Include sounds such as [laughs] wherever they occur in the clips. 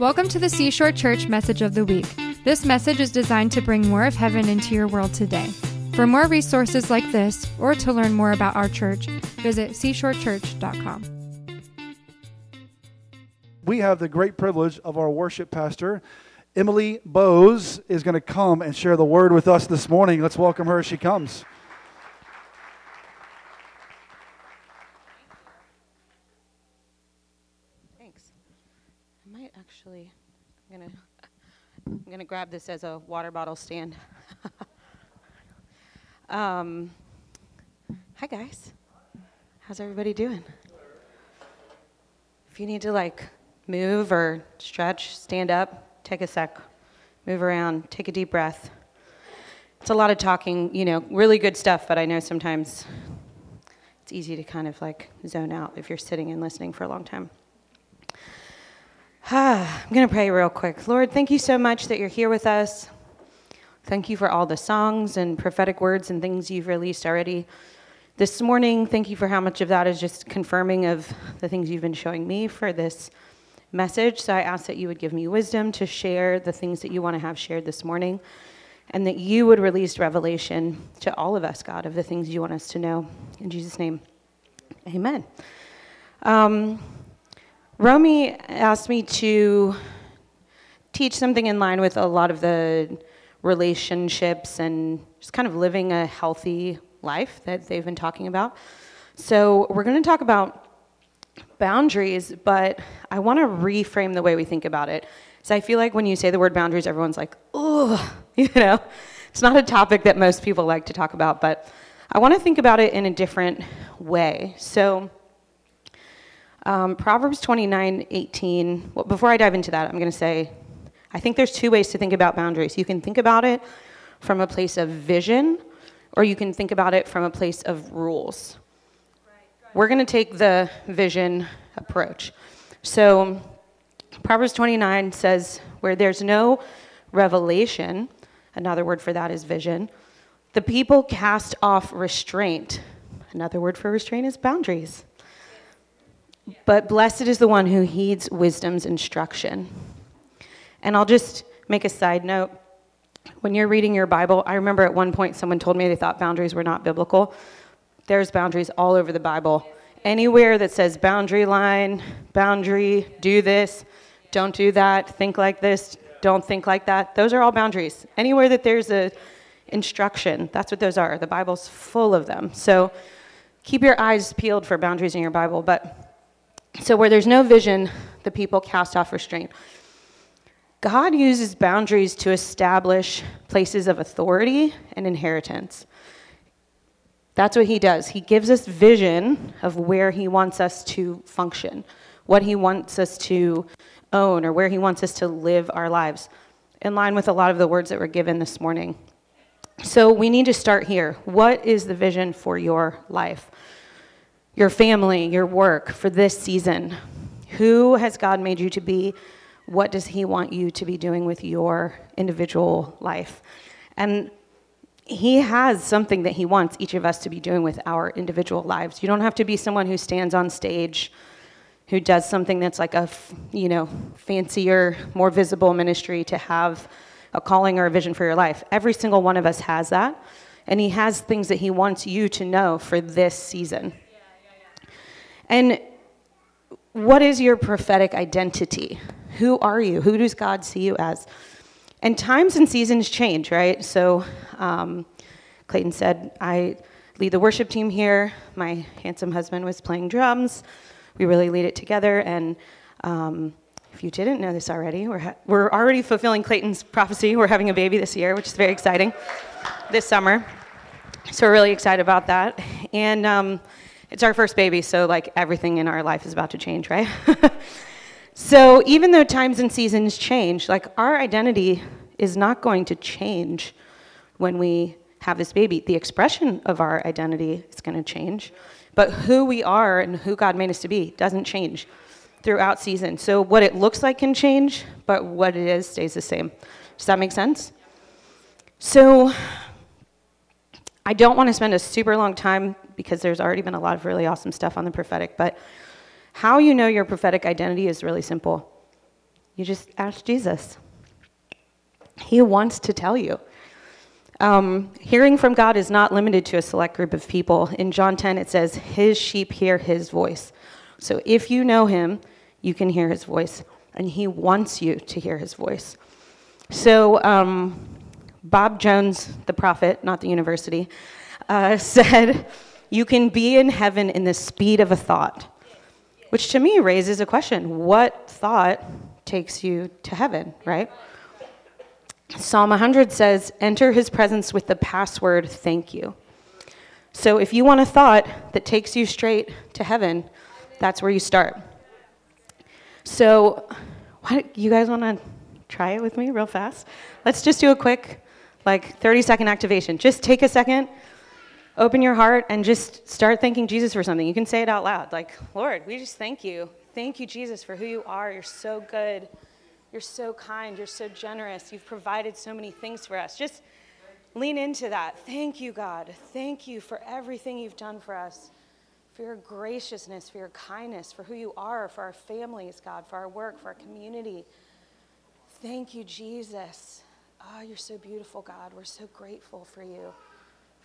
Welcome to the Seashore Church Message of the Week. This message is designed to bring more of heaven into your world today. For more resources like this, or to learn more about our church, visit seashorechurch.com. We have the great privilege of our worship pastor, Emily Bose, is going to come and share the word with us this morning. Let's welcome her as she comes. Thanks. I might actually, I'm gonna, I'm gonna grab this as a water bottle stand. [laughs] um, hi guys, how's everybody doing? If you need to like move or stretch, stand up, take a sec, move around, take a deep breath. It's a lot of talking, you know, really good stuff, but I know sometimes it's easy to kind of like zone out if you're sitting and listening for a long time. [sighs] I'm going to pray real quick. Lord, thank you so much that you're here with us. Thank you for all the songs and prophetic words and things you've released already. This morning, thank you for how much of that is just confirming of the things you've been showing me for this message. So I ask that you would give me wisdom to share the things that you want to have shared this morning, and that you would release revelation to all of us, God, of the things you want us to know. In Jesus' name, amen. Um, Romy asked me to teach something in line with a lot of the relationships and just kind of living a healthy life that they've been talking about. So, we're going to talk about boundaries, but I want to reframe the way we think about it. So, I feel like when you say the word boundaries, everyone's like, oh, [laughs] you know, it's not a topic that most people like to talk about, but I want to think about it in a different way. So, um, Proverbs 29 18. Well, before I dive into that, I'm going to say I think there's two ways to think about boundaries. You can think about it from a place of vision, or you can think about it from a place of rules. We're going to take the vision approach. So, Proverbs 29 says, Where there's no revelation, another word for that is vision, the people cast off restraint. Another word for restraint is boundaries. But blessed is the one who heeds wisdom's instruction. And I'll just make a side note. When you're reading your Bible, I remember at one point someone told me they thought boundaries were not biblical. There's boundaries all over the Bible. Anywhere that says boundary line, boundary, do this, don't do that, think like this, don't think like that, those are all boundaries. Anywhere that there's a instruction, that's what those are. The Bible's full of them. So keep your eyes peeled for boundaries in your Bible, but so, where there's no vision, the people cast off restraint. God uses boundaries to establish places of authority and inheritance. That's what He does. He gives us vision of where He wants us to function, what He wants us to own, or where He wants us to live our lives, in line with a lot of the words that were given this morning. So, we need to start here. What is the vision for your life? Your family, your work for this season. Who has God made you to be? What does He want you to be doing with your individual life? And He has something that He wants each of us to be doing with our individual lives. You don't have to be someone who stands on stage, who does something that's like a, you know, fancier, more visible ministry to have a calling or a vision for your life. Every single one of us has that. And He has things that He wants you to know for this season. And what is your prophetic identity? Who are you? Who does God see you as? And times and seasons change, right? So um, Clayton said, I lead the worship team here. My handsome husband was playing drums. We really lead it together. And um, if you didn't know this already, we're, ha- we're already fulfilling Clayton's prophecy. We're having a baby this year, which is very exciting, this summer. So we're really excited about that. And um, it's our first baby, so like everything in our life is about to change, right? [laughs] so even though times and seasons change, like our identity is not going to change when we have this baby. The expression of our identity is going to change, but who we are and who God made us to be doesn't change throughout season. So what it looks like can change, but what it is stays the same. Does that make sense? So I don't want to spend a super long time because there's already been a lot of really awesome stuff on the prophetic, but how you know your prophetic identity is really simple. You just ask Jesus. He wants to tell you. Um, hearing from God is not limited to a select group of people. In John 10, it says, His sheep hear his voice. So if you know him, you can hear his voice, and he wants you to hear his voice. So, um, Bob Jones, the prophet, not the university, uh, [laughs] said, You can be in heaven in the speed of a thought, which to me raises a question what thought takes you to heaven, right? Psalm 100 says, Enter his presence with the password, thank you. So if you want a thought that takes you straight to heaven, that's where you start. So, what, you guys want to try it with me real fast? Let's just do a quick, like 30 second activation. Just take a second, open your heart, and just start thanking Jesus for something. You can say it out loud, like, Lord, we just thank you. Thank you, Jesus, for who you are. You're so good. You're so kind. You're so generous. You've provided so many things for us. Just lean into that. Thank you, God. Thank you for everything you've done for us, for your graciousness, for your kindness, for who you are, for our families, God, for our work, for our community. Thank you, Jesus. Oh, you're so beautiful, God. We're so grateful for you,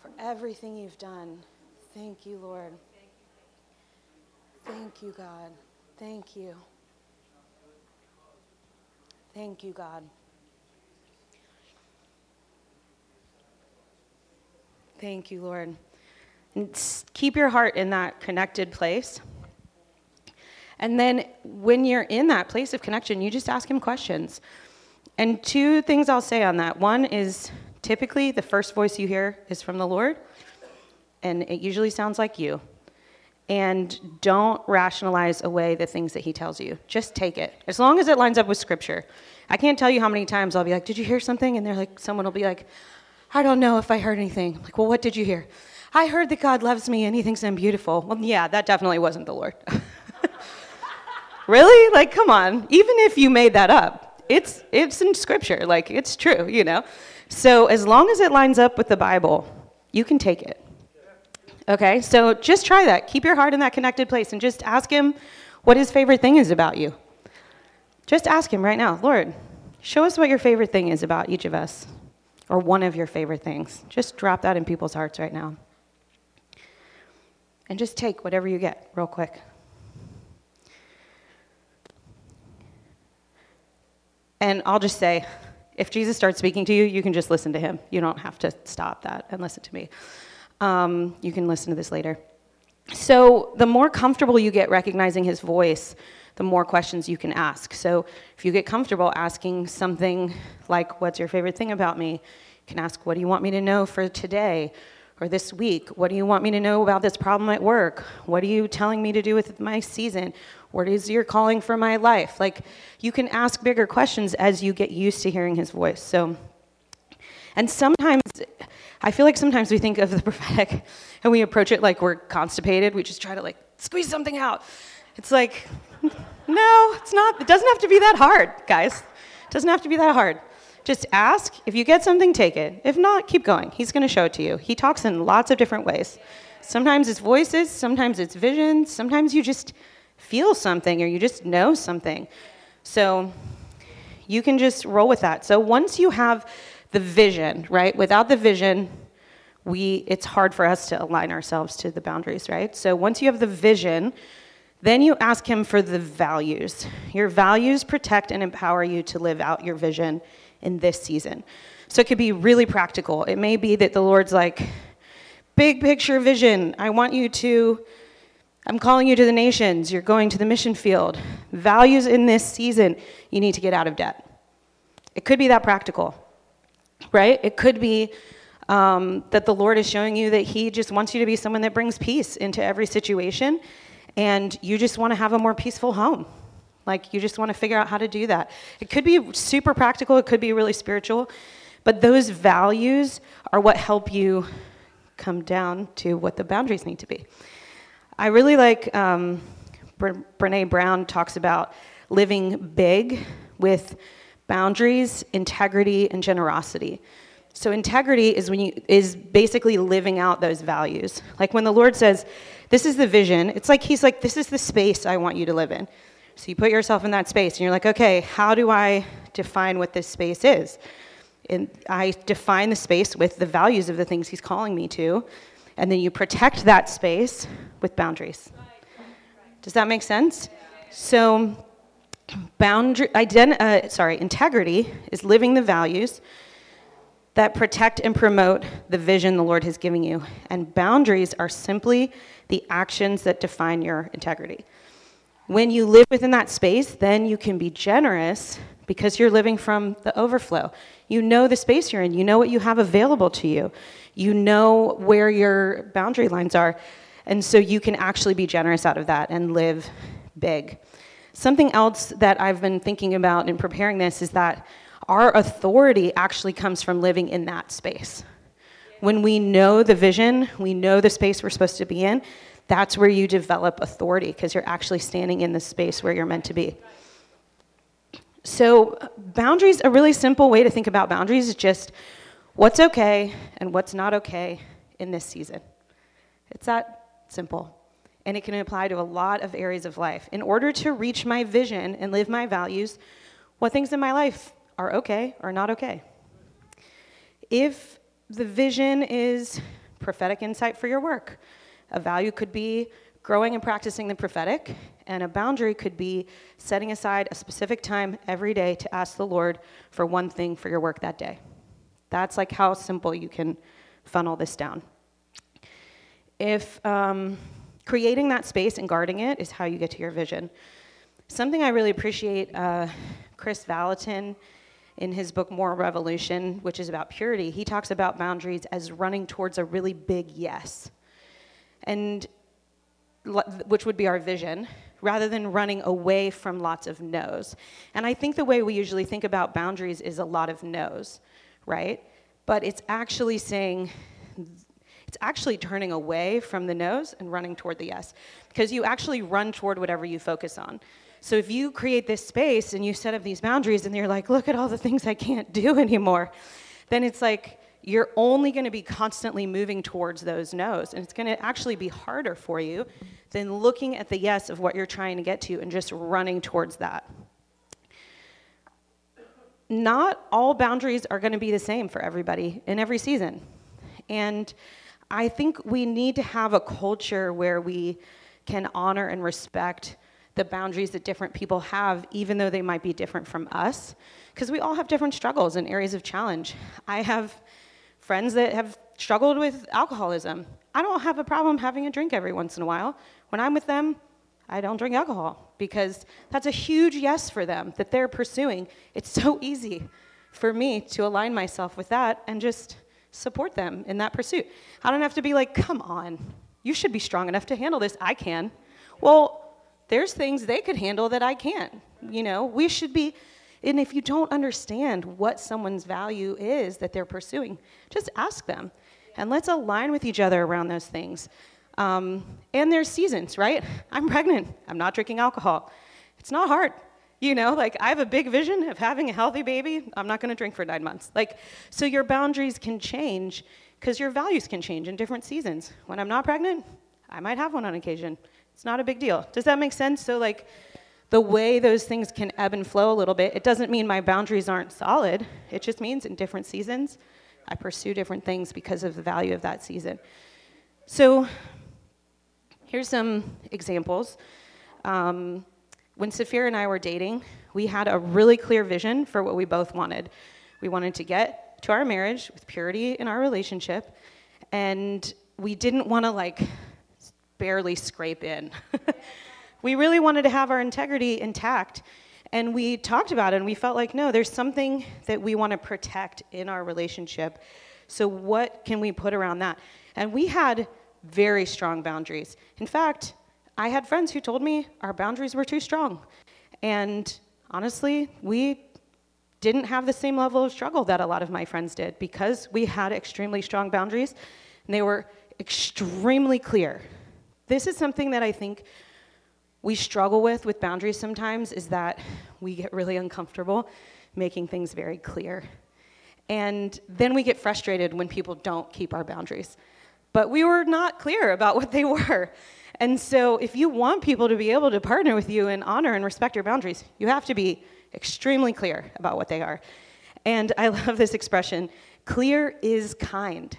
for everything you've done. Thank you, Lord. Thank you, God. Thank you. Thank you, God. Thank you, Lord. And keep your heart in that connected place. And then when you're in that place of connection, you just ask him questions. And two things I'll say on that. One is typically the first voice you hear is from the Lord, and it usually sounds like you. And don't rationalize away the things that he tells you. Just take it, as long as it lines up with scripture. I can't tell you how many times I'll be like, Did you hear something? And they're like, someone will be like, I don't know if I heard anything. I'm like, well, what did you hear? I heard that God loves me and he thinks I'm beautiful. Well, yeah, that definitely wasn't the Lord. [laughs] really? Like, come on. Even if you made that up, it's, it's in scripture. Like, it's true, you know? So, as long as it lines up with the Bible, you can take it. Okay? So, just try that. Keep your heart in that connected place and just ask Him what His favorite thing is about you. Just ask Him right now Lord, show us what your favorite thing is about each of us, or one of your favorite things. Just drop that in people's hearts right now. And just take whatever you get, real quick. And I'll just say, if Jesus starts speaking to you, you can just listen to him. You don't have to stop that and listen to me. Um, you can listen to this later. So, the more comfortable you get recognizing his voice, the more questions you can ask. So if you get comfortable asking something like, What's your favorite thing about me? You can ask, What do you want me to know for today or this week? What do you want me to know about this problem at work? What are you telling me to do with my season? What is your calling for my life? Like, you can ask bigger questions as you get used to hearing his voice. So, and sometimes, I feel like sometimes we think of the [laughs] prophetic and we approach it like we're constipated. We just try to like squeeze something out. It's like, [laughs] no, it's not. It doesn't have to be that hard, guys. It doesn't have to be that hard. Just ask. If you get something, take it. If not, keep going. He's going to show it to you. He talks in lots of different ways. Sometimes it's voices, sometimes it's visions, sometimes you just feel something or you just know something. So you can just roll with that. So once you have the vision, right? Without the vision, we it's hard for us to align ourselves to the boundaries, right? So once you have the vision, then you ask him for the values. Your values protect and empower you to live out your vision in this season. So it could be really practical. It may be that the Lord's like, big picture vision. I want you to, I'm calling you to the nations. You're going to the mission field. Values in this season, you need to get out of debt. It could be that practical, right? It could be um, that the Lord is showing you that He just wants you to be someone that brings peace into every situation and you just want to have a more peaceful home. Like you just want to figure out how to do that. It could be super practical, it could be really spiritual, but those values are what help you come down to what the boundaries need to be. I really like um, Brene Brown talks about living big with boundaries, integrity, and generosity. So integrity is when you is basically living out those values. Like when the Lord says, "This is the vision," it's like He's like, "This is the space I want you to live in." So you put yourself in that space and you're like, okay, how do I define what this space is? And I define the space with the values of the things he's calling me to, and then you protect that space with boundaries. Does that make sense? So, boundary, ident- uh, sorry, integrity is living the values that protect and promote the vision the Lord has given you. And boundaries are simply the actions that define your integrity. When you live within that space, then you can be generous because you're living from the overflow. You know the space you're in, you know what you have available to you, you know where your boundary lines are. And so you can actually be generous out of that and live big. Something else that I've been thinking about in preparing this is that our authority actually comes from living in that space. When we know the vision, we know the space we're supposed to be in, that's where you develop authority because you're actually standing in the space where you're meant to be. So, boundaries, a really simple way to think about boundaries is just what's okay and what's not okay in this season. It's that simple. And it can apply to a lot of areas of life. In order to reach my vision and live my values, what things in my life are okay or not okay? If the vision is prophetic insight for your work, a value could be growing and practicing the prophetic, and a boundary could be setting aside a specific time every day to ask the Lord for one thing for your work that day. That's like how simple you can funnel this down. If um, creating that space and guarding it is how you get to your vision. Something I really appreciate, uh, Kris Vallotton, in his book Moral Revolution, which is about purity, he talks about boundaries as running towards a really big yes and which would be our vision, rather than running away from lots of no's. And I think the way we usually think about boundaries is a lot of no's, right? But it's actually saying, it's actually turning away from the no's and running toward the yes. Because you actually run toward whatever you focus on. So if you create this space and you set up these boundaries and you're like, look at all the things I can't do anymore, then it's like, you're only going to be constantly moving towards those no's. And it's going to actually be harder for you than looking at the yes of what you're trying to get to and just running towards that. Not all boundaries are going to be the same for everybody in every season. And I think we need to have a culture where we can honor and respect the boundaries that different people have, even though they might be different from us, because we all have different struggles and areas of challenge. I have friends that have struggled with alcoholism. I don't have a problem having a drink every once in a while. When I'm with them, I don't drink alcohol because that's a huge yes for them that they're pursuing. It's so easy for me to align myself with that and just support them in that pursuit. I don't have to be like, come on, you should be strong enough to handle this. I can. Well, there's things they could handle that I can't. You know, we should be and if you don't understand what someone's value is that they're pursuing, just ask them. And let's align with each other around those things. Um, and there's seasons, right? [laughs] I'm pregnant. I'm not drinking alcohol. It's not hard. You know, like I have a big vision of having a healthy baby. I'm not going to drink for nine months. Like, so your boundaries can change because your values can change in different seasons. When I'm not pregnant, I might have one on occasion. It's not a big deal. Does that make sense? So, like, the way those things can ebb and flow a little bit, it doesn't mean my boundaries aren't solid. It just means in different seasons, I pursue different things because of the value of that season. So, here's some examples. Um, when Saphira and I were dating, we had a really clear vision for what we both wanted. We wanted to get to our marriage with purity in our relationship, and we didn't want to like barely scrape in. [laughs] We really wanted to have our integrity intact. And we talked about it and we felt like, no, there's something that we want to protect in our relationship. So, what can we put around that? And we had very strong boundaries. In fact, I had friends who told me our boundaries were too strong. And honestly, we didn't have the same level of struggle that a lot of my friends did because we had extremely strong boundaries and they were extremely clear. This is something that I think we struggle with with boundaries sometimes is that we get really uncomfortable making things very clear. And then we get frustrated when people don't keep our boundaries. But we were not clear about what they [laughs] were. And so, if you want people to be able to partner with you and honor and respect your boundaries, you have to be extremely clear about what they are. And I [laughs] love this expression clear is kind.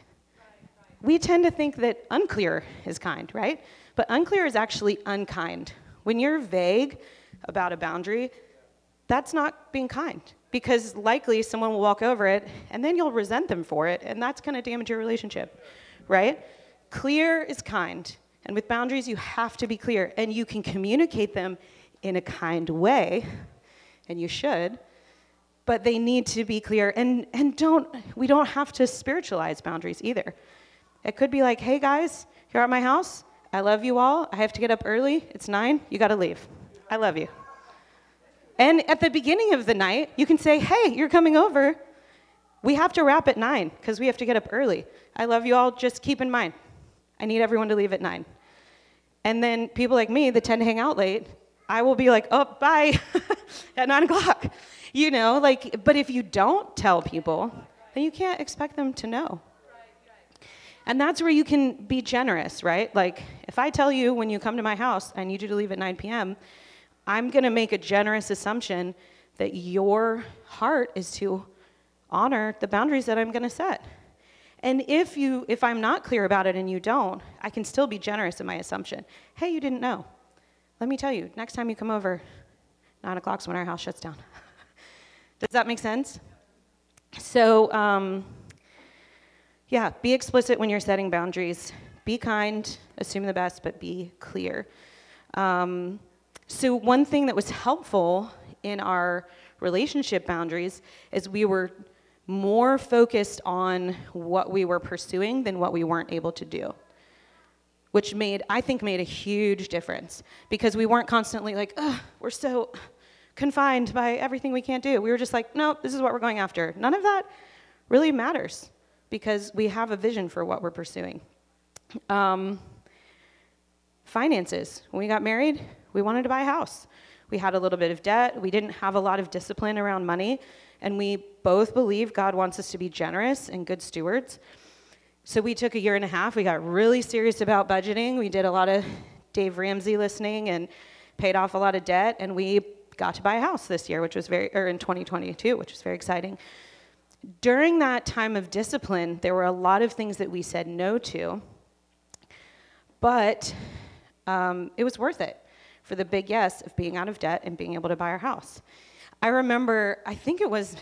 We tend to think that unclear is kind, right? But unclear is actually unkind. When you're vague about a boundary, that's not being kind because likely someone will walk over it and then you'll resent them for it, and that's going to damage your relationship, right? Clear is kind. And with boundaries, you have to be clear, and you can communicate them in a kind way, and you should, but they need to be clear. And, and don't, we don't have to spiritualize boundaries either. It could be like, hey guys, you're at my house. I love you all. I have to get up early. It's nine. You got to leave. I love you. And at the beginning of the night, you can say, hey, you're coming over. We have to wrap at nine because we have to get up early. I love you all. Just keep in mind, I need everyone to leave at nine. And then people like me that tend to hang out late, I will be like, oh, bye [laughs] at nine o'clock. You know, like, but if you don't tell people, then you can't expect them to know. And that's where you can be generous, right? Like, if I tell you when you come to my house, I need you to leave at 9 p.m., I'm going to make a generous assumption that your heart is to honor the boundaries that I'm going to set. And if you if I'm not clear about it and you don't, I can still be generous in my assumption. Hey, you didn't know. Let me tell you, next time you come over, nine o'clock's when our house shuts down. [laughs] Does that make sense? So, um, yeah, be explicit when you're setting boundaries. Be kind, assume the best, but be clear. Um, so, one thing that was helpful in our relationship boundaries is we were more focused on what we were pursuing than what we weren't able to do which made i think made a huge difference because we weren't constantly like Ugh, we're so confined by everything we can't do we were just like no this is what we're going after none of that really matters because we have a vision for what we're pursuing um, finances when we got married we wanted to buy a house. We had a little bit of debt. We didn't have a lot of discipline around money. And we both believe God wants us to be generous and good stewards. So we took a year and a half. We got really serious about budgeting. We did a lot of Dave Ramsey listening and paid off a lot of debt. And we got to buy a house this year, which was very, or in 2022, which was very exciting. During that time of discipline, there were a lot of things that we said no to, but um, it was worth it for the big yes of being out of debt and being able to buy our house. I remember, I think it was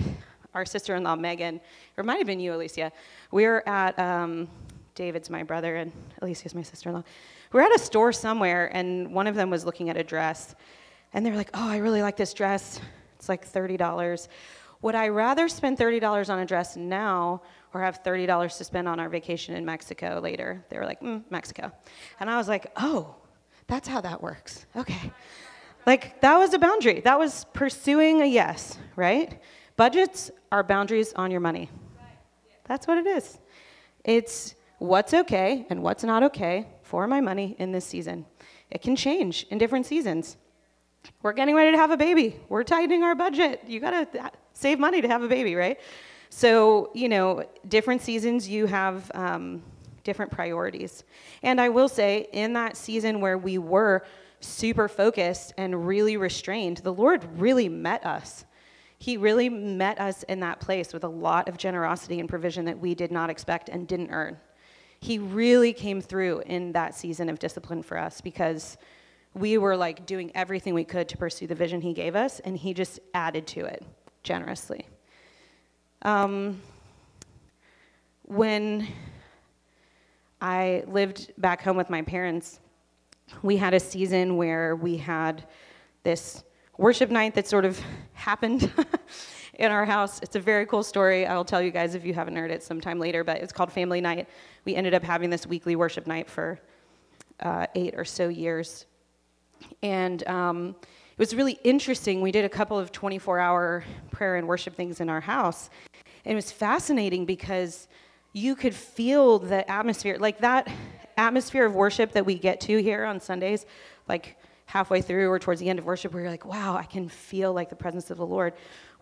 our sister in law, Megan, or it might have been you, Alicia. We were at, um, David's my brother, and Alicia's my sister in law. We were at a store somewhere, and one of them was looking at a dress. And they were like, oh, I really like this dress. It's like $30. Would I rather spend $30 on a dress now or have $30 to spend on our vacation in Mexico later? They were like, mm, Mexico. And I was like, oh, that's how that works. Okay. Like, that was a boundary. That was pursuing a yes, right? Budgets are boundaries on your money. That's what it is. It's what's okay and what's not okay for my money in this season. It can change in different seasons. We're getting ready to have a baby. We're tightening our budget. You got to save money to have a baby, right? So, you know, different seasons you have. Um, different priorities. And I will say, in that season where we were super focused and really restrained, the Lord really met us. He really met us in that place with a lot of generosity and provision that we did not expect and didn't earn. He really came through in that season of discipline for us because we were like doing everything we could to pursue the vision He gave us, and He just added to it generously. Um, when I lived back home with my parents. We had a season where we had this worship night that sort of [laughs] happened [laughs] in our house. It's a very cool story. I'll tell you guys if you haven't heard it sometime later, but it's called Family Night. We ended up having this weekly worship night for uh, eight or so years. And um, it was really interesting. We did a couple of 24 hour prayer and worship things in our house. And it was fascinating because you could feel the atmosphere, like that atmosphere of worship that we get to here on Sundays, like halfway through or towards the end of worship, where you're like, wow, I can feel like the presence of the Lord.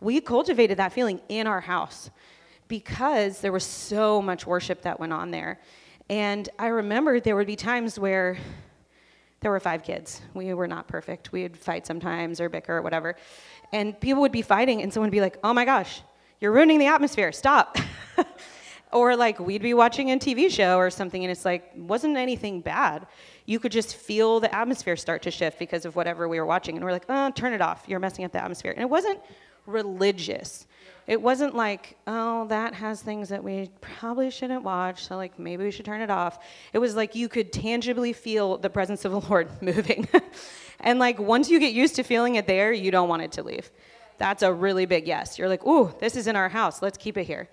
We cultivated that feeling in our house because there was so much worship that went on there. And I remember there would be times where there were five kids. We were not perfect. We'd fight sometimes or bicker or whatever. And people would be fighting, and someone would be like, oh my gosh, you're ruining the atmosphere, stop. [laughs] or like we'd be watching a TV show or something, and it's like, wasn't anything bad. You could just feel the atmosphere start to shift because of whatever we were watching. And we're like, oh, turn it off. You're messing up the atmosphere. And it wasn't religious. It wasn't like, oh, that has things that we probably shouldn't watch, so like maybe we should turn it off. It was like you could tangibly feel the presence of the [laughs] Lord moving. and like once you get used to feeling it there, you don't want it to leave. That's a really big yes. You're like, ooh, this is in our house. Let's keep it here.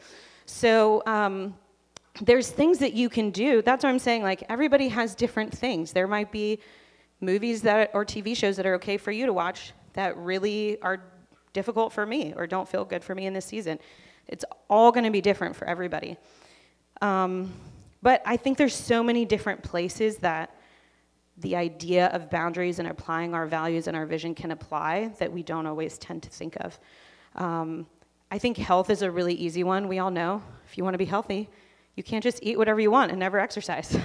So um, there's things that you can do. That's what I'm saying. Like everybody has different things. There might be movies that or TV shows that are okay for you to watch that really are difficult for me or don't feel good for me in this season. It's all going to be different for everybody. Um, but I think there's so many different places that the idea of boundaries and applying our values and our vision can apply that we don't always tend to think of. Um, I think health is a really easy one. We all know if you want to be healthy, you can't just eat whatever you want and never exercise.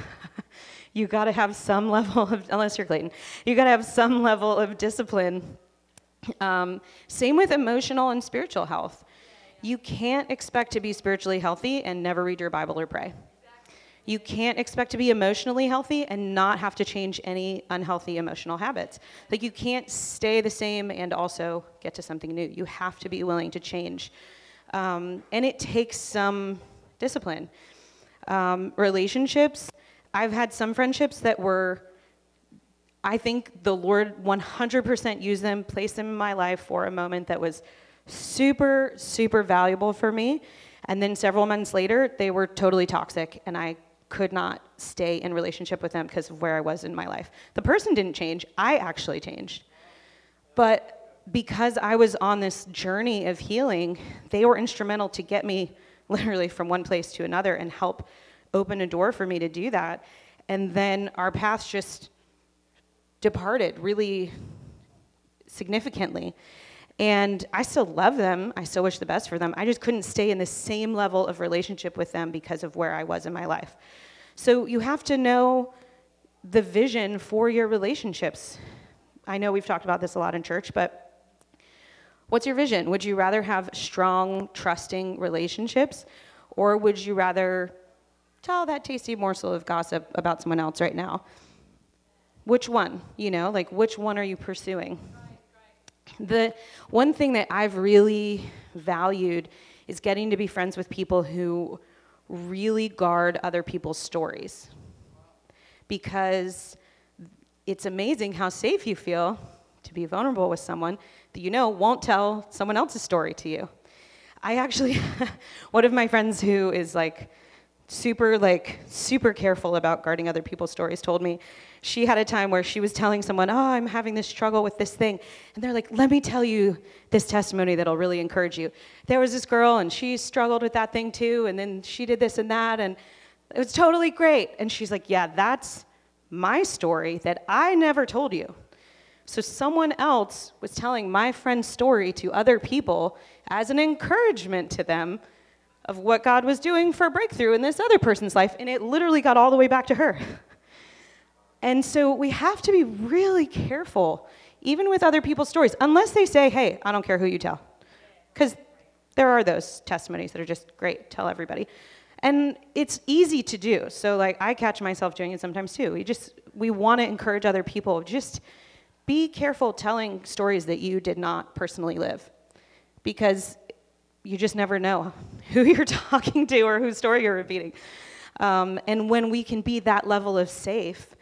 [laughs] you got to have some level of, unless you're Clayton, you got to have some level of discipline um, same with emotional and spiritual health. You can't expect to be spiritually healthy and never read your Bible or pray. You can't expect to be emotionally healthy and not have to change any unhealthy emotional habits. Like, you can't stay the same and also get to something new. You have to be willing to change. Um, and it takes some discipline. Um, relationships, I've had some friendships that were I think the Lord 100% used them, placed them in my life for a moment that was super, super valuable for me. And then several months later, they were totally toxic, and I could not stay in relationship with them because of where I was in my life. The person didn't change, I actually changed. But because I was on this journey of healing, they were instrumental to get me [laughs] literally from one place to another and help open a door for me to do that. And then our paths just departed really significantly. And I still love them. I still wish the best for them. I just couldn't stay in the same level of relationship with them because of where I was in my life. So you have to know the vision for your relationships. I know we've talked about this a lot in church, but what's your vision? Would you rather have strong, trusting relationships, or would you rather tell that tasty morsel of gossip about someone else right now? Which one? You know, like which one are you pursuing? The one thing that I've really valued is getting to be friends with people who really guard other people's stories. Because it's amazing how safe you feel to be vulnerable with someone that you know won't tell someone else's story to you. I actually, [laughs] one of my friends who is like super, like, super careful about guarding other people's stories told me she had a time where she was telling someone, Oh, I'm having this struggle with this thing. And they're like, Let me tell you this testimony that'll really encourage you. There was this girl, and she struggled with that thing too, and then she did this and that, and it was totally great. And she's like, Yeah, that's my story that I never told you. So someone else was telling my friend's story to other people as an encouragement to them of what God was doing for a breakthrough in this other person's life, and it literally got all the way back to her. [laughs] And so we have to be really careful, even with other people's stories, unless they say, hey, I don't care who you tell. Because there are those testimonies that are just great, tell everybody. And it's easy to do. So like I catch myself doing it sometimes too. We just we want to encourage other people. Just be careful telling stories that you did not personally live. Because you just never know [laughs] who you're [laughs] talking to or whose story you're repeating. Um, and when we can be that level of safe,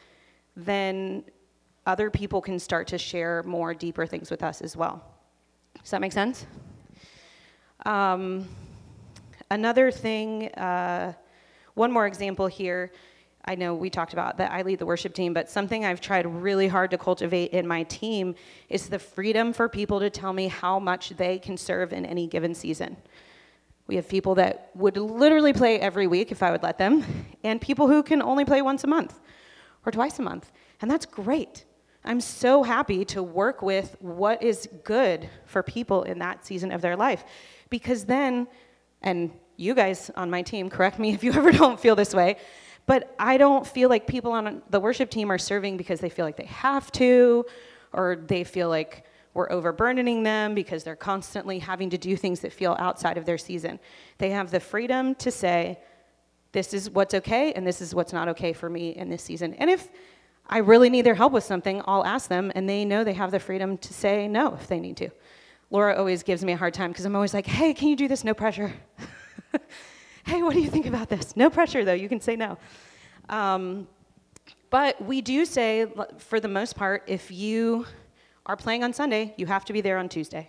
then other people can start to share more deeper things with us as well. Does that make sense? Um, another thing, uh, one more example here. I know we talked about that I lead the worship team, but something I've tried really hard to cultivate in my team is the freedom for people to tell me how much they can serve in any given season. We have people that would literally play every week if I would let them, and people who can only play once a month or twice a month. And that's great. I'm so happy to work with what is good for people in that season of their life. Because then, and you guys on my team, correct me if you [laughs] ever don't feel this way, But I don't feel like people on the worship team are serving because they feel like they have to, or they feel like we're overburdening them because they're constantly having to do things that feel outside of their season. They have the freedom to say, this is what's okay and this is what's not okay for me in this season. And if I really need their help with something, I'll ask them, and they know they have the freedom to say no if they need to. Laura always gives me a hard time because I'm always like, hey, can you do this? No pressure. [laughs] hey, what do you think about this? No pressure, though. You can say no. Um, but we do say, for the most part, if you are playing on Sunday, you have to be there on Tuesday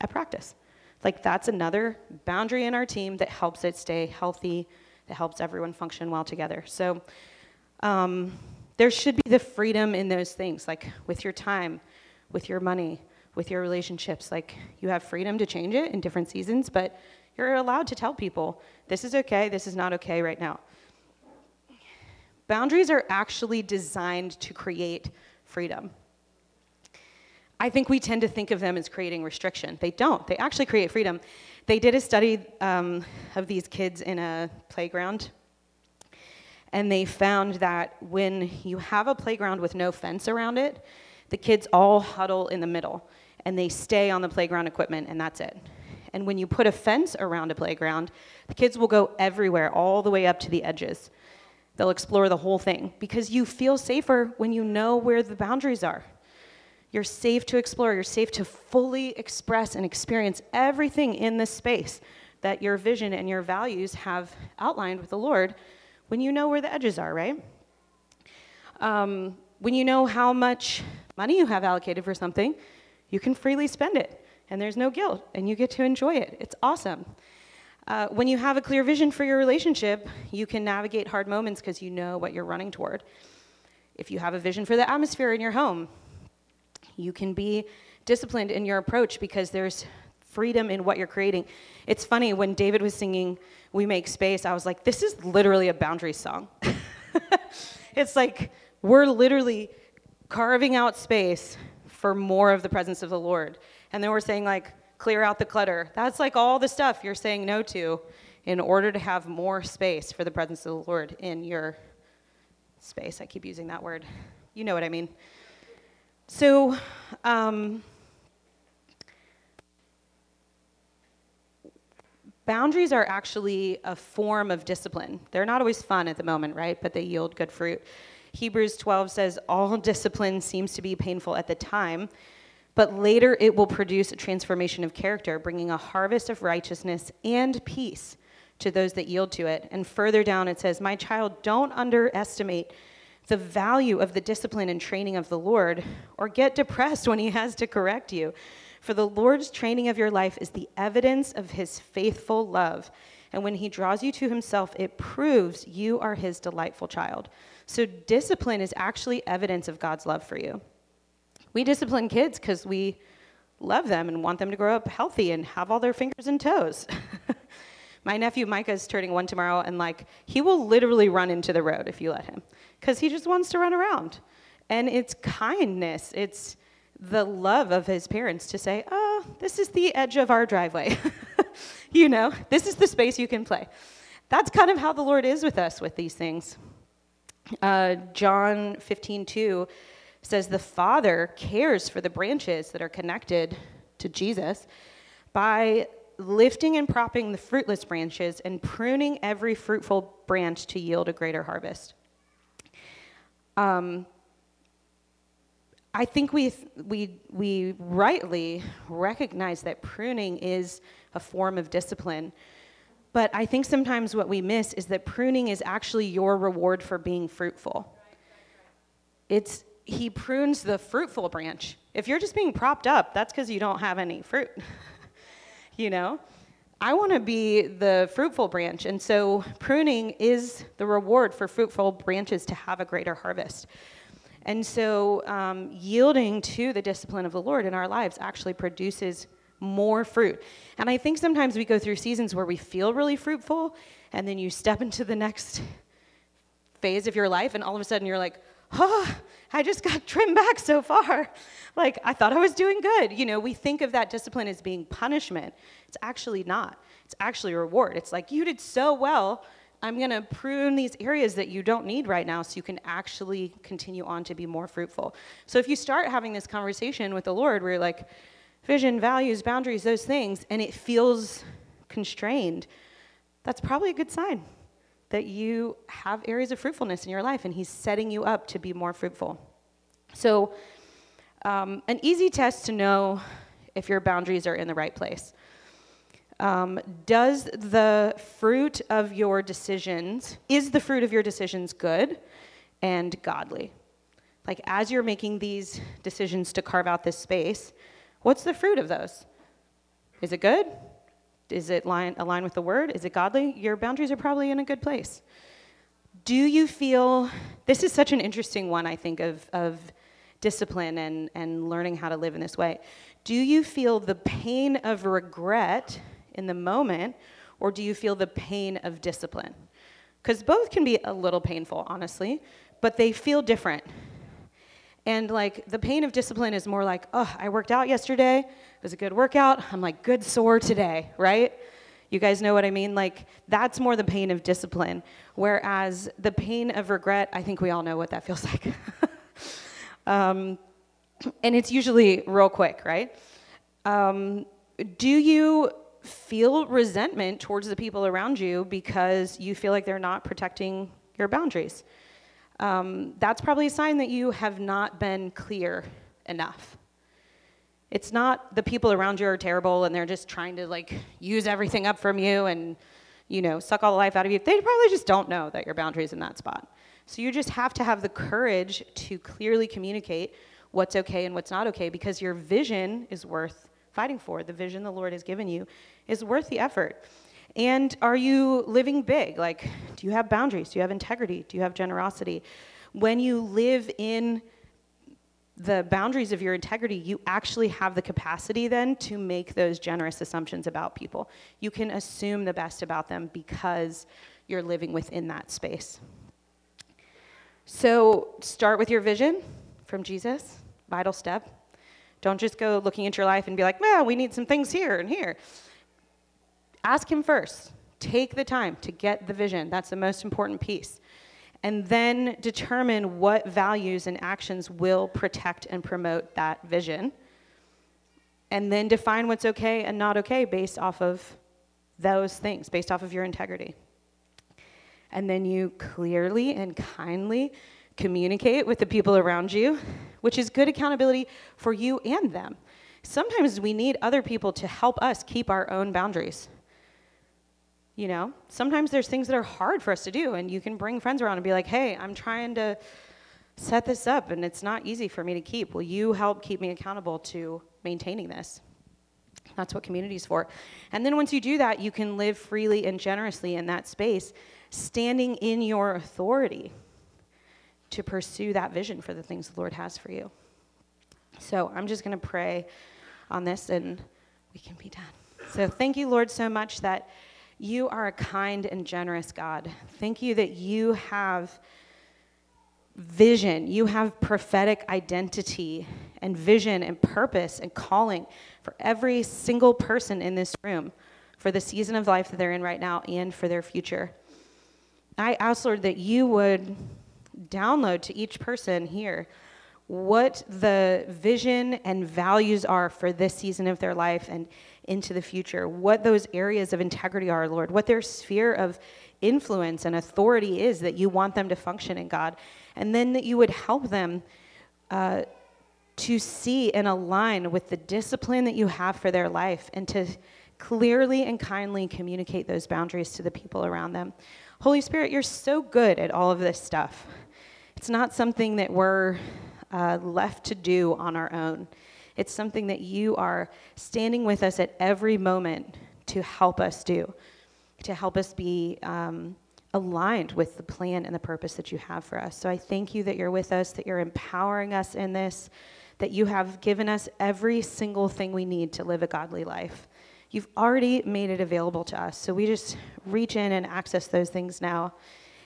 at practice. Like, that's another boundary in our team that helps it stay healthy, that helps everyone function well together. So, um, there should be the freedom in those things, like with your time, with your money, with your relationships. Like you have freedom to change it in different seasons, but you're allowed to tell people this is okay, this is not okay right now. Boundaries are actually designed to create freedom. I think we tend to think of them as creating restriction. They don't, they actually create freedom. They did a study um, of these kids in a playground and they found that when you have a playground with no fence around it, the kids all huddle in the middle and they stay on the playground equipment, and that's it. And when you put a fence around a playground, the kids will go everywhere, all the way up to the edges. They'll explore the whole thing because you feel safer when you know where the boundaries are. You're safe to explore, you're safe to fully express and experience everything in this space that your vision and your values have outlined with the Lord when you know where the edges are, right? Um, when you know how much money you have allocated for something, you can freely spend it, and there's no guilt, and you get to enjoy it. It's awesome. Uh, when you have a clear vision for your relationship, you can navigate hard moments because you know what you're running toward. If you have a vision for the atmosphere in your home, you can be disciplined in your approach because there's freedom in what you're creating. It's funny, when David was singing We Make Space, I was like, this is literally a boundary song. [laughs] it's like we're literally carving out space for more of the presence of the Lord. And then we're saying, like, clear out the clutter. That's like all the stuff you're saying no to in order to have more space for the presence of the Lord in your space. I keep using that word. You know what I mean. So, um, Boundaries are actually a form of discipline. They're not always fun at the moment, right? But they yield good fruit. Hebrews 12 says, All discipline seems to be painful at the time, but later it will produce a transformation of character, bringing a harvest of righteousness and peace to those that yield to it. And further down it says, My child, don't underestimate the value of the discipline and training of the Lord, or get depressed when he has to correct you. For the Lord's training of your life is the evidence of his faithful love. And when he draws you to himself, it proves you are his delightful child. So, discipline is actually evidence of God's love for you. We discipline kids because we love them and want them to grow up healthy and have all their fingers and toes. [laughs] My nephew Micah is turning one tomorrow, and like, he will literally run into the road if you let him because he just wants to run around. And it's kindness, it's the love of his parents to say, oh, this is the edge of our driveway. [laughs] you know, this is the space you can play. That's kind of how the Lord is with us with these things. Uh, John 15, 2 says, The Father cares for the branches that are connected to Jesus by lifting and propping the fruitless branches and pruning every fruitful branch to yield a greater harvest. Um, I think we, we, we rightly recognize that pruning is a form of discipline. But I think sometimes what we miss is that pruning is actually your reward for being fruitful. It's, he prunes the fruitful branch. If you're just being propped up, that's because you don't have any fruit. [laughs] you know? I want to be the fruitful branch. And so pruning is the reward for fruitful branches to have a greater harvest. And so, um, yielding to the discipline of the Lord in our lives actually produces more fruit. And I think sometimes we go through seasons where we feel really fruitful, and then you step into the next phase of your life, and all of a sudden you're like, oh, I just got [laughs] trimmed back so far. Like, I thought I was doing good. You know, we think of that discipline as being punishment. It's actually not, it's actually a reward. It's like, you did so well I'm going to prune these areas that you don't need right now so you can actually continue on to be more fruitful. So if you start having this conversation with the Lord where you're like, vision, values, boundaries, those things, and it feels constrained, that's probably a good sign that you have areas of fruitfulness in your life and He's setting you up to be more fruitful. So, um, an easy test to know if your boundaries are in the right place. Um, does the fruit of your decisions, is the fruit of your decisions good and godly? Like, as you're making these decisions to carve out this space, what's the fruit of those? Is it good? Is it line, aligned with the word? Is it godly? Your boundaries are probably in a good place. Do you feel, this is such an interesting one, I think, of, of discipline and, and learning how to live in this way. Do you feel the pain of regret in the moment, or do you feel the pain of discipline? Because both can be a little painful, honestly, but they feel different. And like the pain of discipline is more like, oh, I worked out yesterday. Was a good workout. I'm like good sore today, right? You guys know what I mean? Like that's more the pain of discipline. Whereas the pain of regret, I think we all know what that feels [laughs] like. um, and it's usually real quick, right? Um, do you feel resentment towards the people around you because you feel like they're not protecting your boundaries. Um, that's probably a sign that you have not been clear enough. It's not the people around you are terrible and they're just trying to like use everything up from you and you know suck all the life out of you. They probably just don't know that your boundaries in that spot. So you just have to have the courage to clearly communicate what's okay and what's not okay because your vision is worth fighting for. The vision the Lord has given you is worth the effort. And are you living big? Like, do you have boundaries? Do you have integrity? Do you have generosity? When you live in the boundaries of your integrity, you actually have the capacity then to make those generous assumptions about people. You can assume the best about them because you're living within that space. So start with your vision from Jesus, vital step. Don't just go looking at your life and be like, well, we need some things here and here. Ask Him first. Take the time to get the vision. That's the most important piece. And then determine what values and actions will protect and promote that vision. And then define what's okay and not okay based off of those things, based off of your integrity. And then you clearly and kindly communicate with the people around you, which is good accountability for you and them. Sometimes we need other people to help us keep our own boundaries. You know, sometimes there's things that are hard for us to do, and you can bring friends around and be like, hey, I'm trying to set this up, and it's not easy for me to keep. Will you help keep me accountable to maintaining this? That's what community is for. And then once you do that, you can live freely and generously in that space, standing in your authority to pursue that vision for the things the Lord has for you. So I'm just going to pray on this and we can be done. So thank you, Lord, so much that you are a kind and generous God. Thank you that you have vision, you have prophetic identity and vision and purpose and calling for every single person in this room for the season of life that they're in right now and for their future. I ask, Lord, that you would download to each person here what the vision and values are for this season of their life and into the future, what those areas of integrity are, Lord, what their sphere of influence and authority is that you want them to function in, God, and then that you would help them uh, to see and align with the discipline that you have for their life and to clearly and kindly communicate those boundaries to the people around them. Holy Spirit, you're so good at all of this stuff. It's not something that we're uh, left to do on our own. It's something that you are standing with us at every moment to help us do, to help us be um, aligned with the plan and the purpose that you have for us. So I thank you that you're with us, that you're empowering us in this, that you have given us every single thing we need to live a godly life. You've already made it available to us. So we just reach in and access those things now.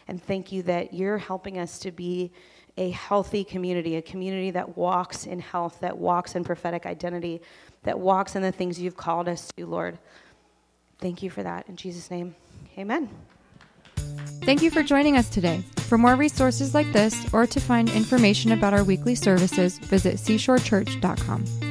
And thank you that you're helping us to be a healthy community, a community that walks in health, that walks in prophetic identity, that walks in the things you've called us to, Lord. Thank you for that. In Jesus' name, amen. Thank you for joining us today. For more resources like this or to find information about our weekly services, visit seashorechurch.com.